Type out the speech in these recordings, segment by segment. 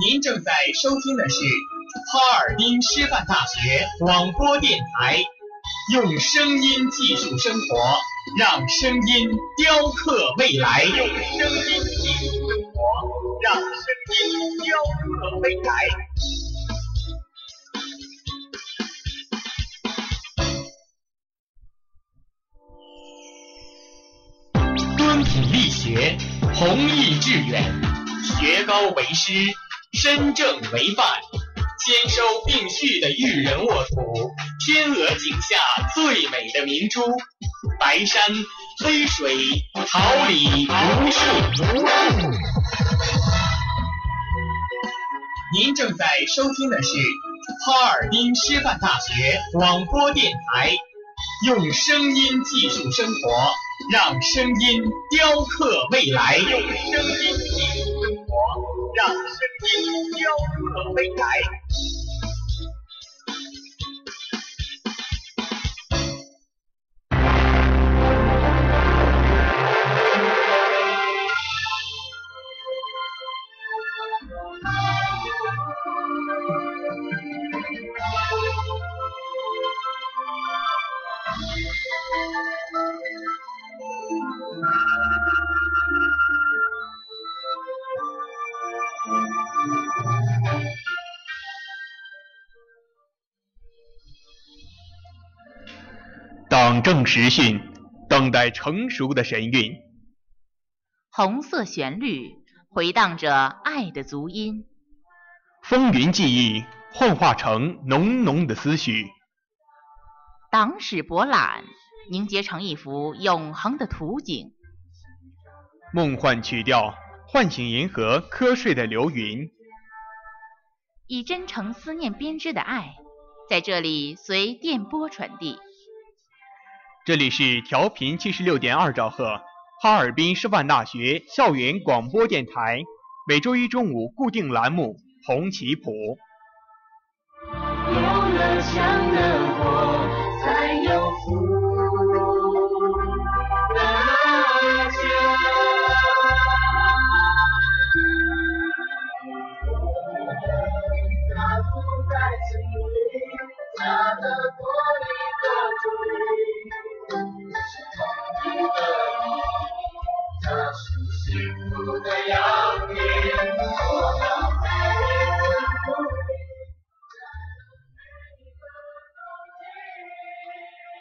您正在收听的是哈尔滨师范大学广播电台，用声音技术生活，让声音雕刻未来。用声音技术生活，让声音雕刻未来。敦品力学，弘毅致远，学高为师。身正为范，兼收并蓄的育人沃土，天鹅颈下最美的明珠，白山黑水，桃李无数。您正在收听的是哈尔滨师范大学广播电台，用声音技术生活，让声音雕刻未来。用声音技术生活，让声。雕刻未来。党政实训，等待成熟的神韵。红色旋律回荡着爱的足音。风云记忆幻化成浓浓的思绪。党史博览凝结成一幅永恒的图景。梦幻曲调唤醒银河瞌睡的流云。以真诚思念编织的爱，在这里随电波传递。这里是调频七十六点二兆赫，哈尔滨师范大学校园广播电台，每周一中午固定栏目《红旗谱》。有了枪的火，才有福。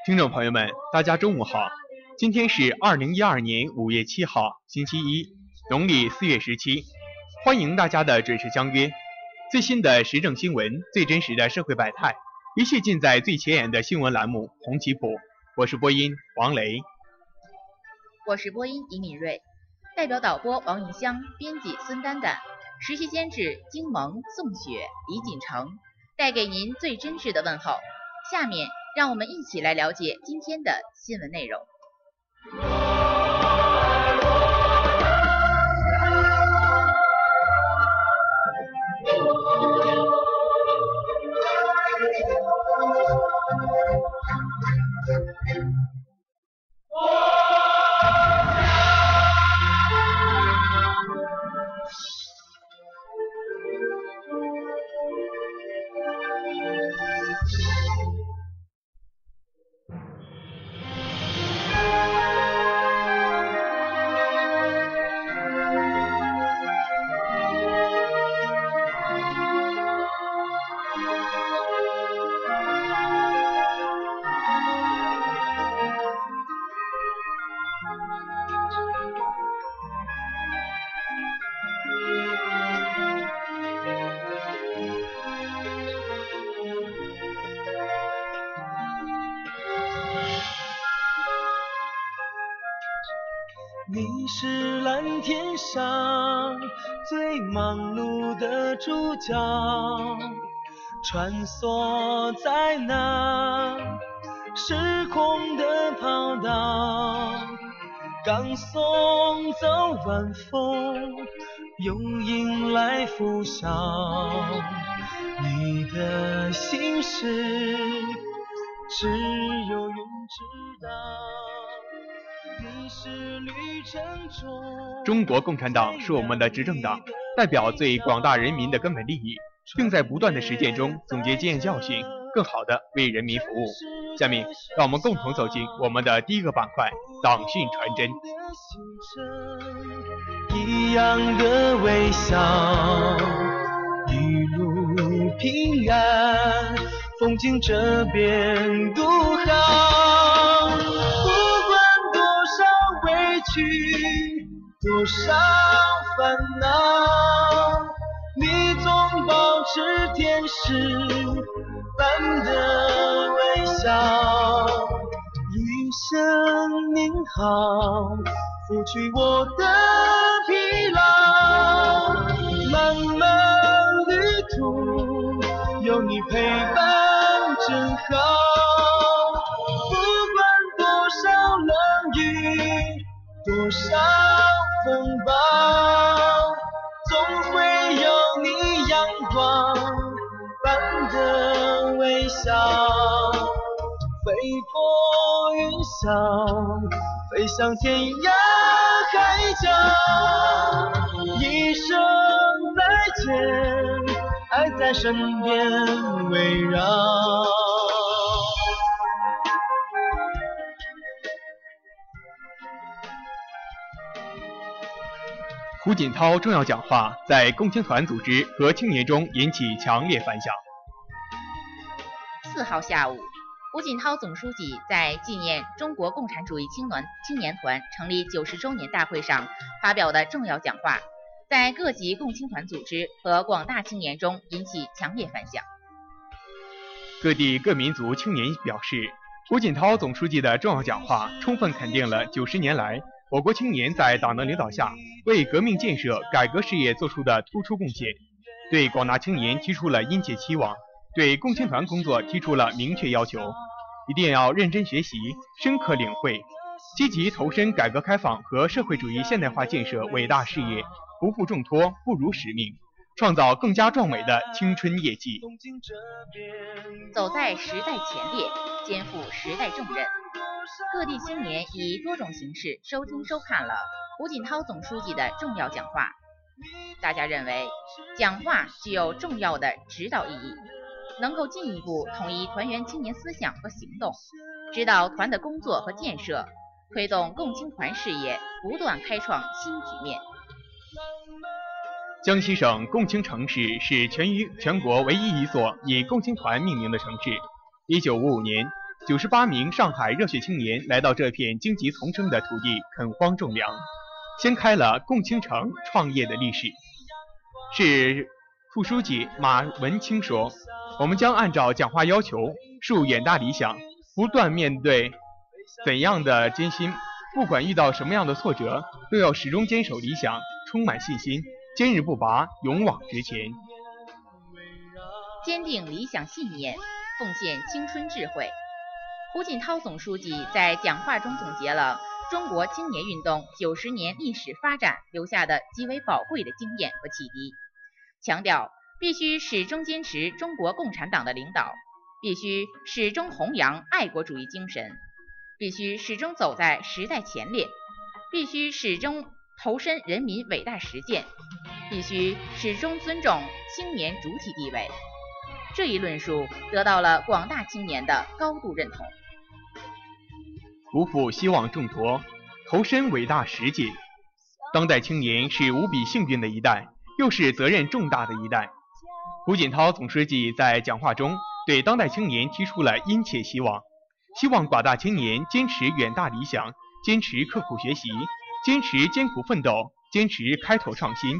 听众朋友们，大家中午好！今天是二零一二年五月七号，星期一，农历四月十七。欢迎大家的准时相约。最新的时政新闻，最真实的社会百态，一切尽在最前沿的新闻栏目《红旗谱》。我是播音王雷，我是播音尹敏瑞，代表导播王云香，编辑孙丹丹，实习监制金萌、宋雪、李锦成，带给您最真挚的问候。下面。让我们一起来了解今天的新闻内容。你是蓝天上最忙碌的主角，穿梭在那时空的跑道，刚送走晚风，又迎来拂晓。你的心事，只有云知道。中国共产党是我们的执政党，代表最广大人民的根本利益，并在不断的实践中总结经验教训，更好的为人民服务。下面，让我们共同走进我们的第一个板块——党训传真。一样的微笑，一路平安，风景这边独好。委屈，多少烦恼，你总保持天使般的微笑。一声您好，拂去我的疲劳。漫漫旅途，有你陪伴真好。微笑。飞过云霄，飞向天涯海角，一声再见，爱在身边围绕。胡锦涛重要讲话在共青团组织和青年中引起强烈反响。号下午，胡锦涛总书记在纪念中国共产主义青年青年团成立九十周年大会上发表的重要讲话，在各级共青团组织和广大青年中引起强烈反响。各地各民族青年表示，胡锦涛总书记的重要讲话充分肯定了九十年来我国青年在党的领导下为革命建设、改革事业做出的突出贡献，对广大青年提出了殷切期望，对共青团工作提出了明确要求：一定要认真学习、深刻领会，积极投身改革开放和社会主义现代化建设伟大事业，不负重托，不辱使命，创造更加壮美的青春业绩。走在时代前列，肩负时代重任。各地青年以多种形式收听收看了胡锦涛总书记的重要讲话。大家认为，讲话具有重要的指导意义，能够进一步统一团员青年思想和行动，指导团的工作和建设，推动共青团事业不断开创新局面。江西省共青城市是全于全国唯一一座以共青团命名的城市。一九五五年。九十八名上海热血青年来到这片荆棘丛生的土地，垦荒种粮，掀开了共青城创业的历史。是副书记马文清说：“我们将按照讲话要求，树远大理想，不断面对怎样的艰辛，不管遇到什么样的挫折，都要始终坚守理想，充满信心，坚韧不拔，勇往直前，坚定理想信念，奉献青春智慧。”胡锦涛总书记在讲话中总结了中国青年运动九十年历史发展留下的极为宝贵的经验和启迪，强调必须始终坚持中国共产党的领导，必须始终弘扬爱国主义精神，必须始终走在时代前列，必须始终投身人民伟大实践，必须始终尊重青年主体地位。这一论述得到了广大青年的高度认同。不负希望重托，投身伟大实践。当代青年是无比幸运的一代，又是责任重大的一代。胡锦涛总书记在讲话中对当代青年提出了殷切希望，希望广大青年坚持远大理想，坚持刻苦学习，坚持艰苦奋斗，坚持开拓创新，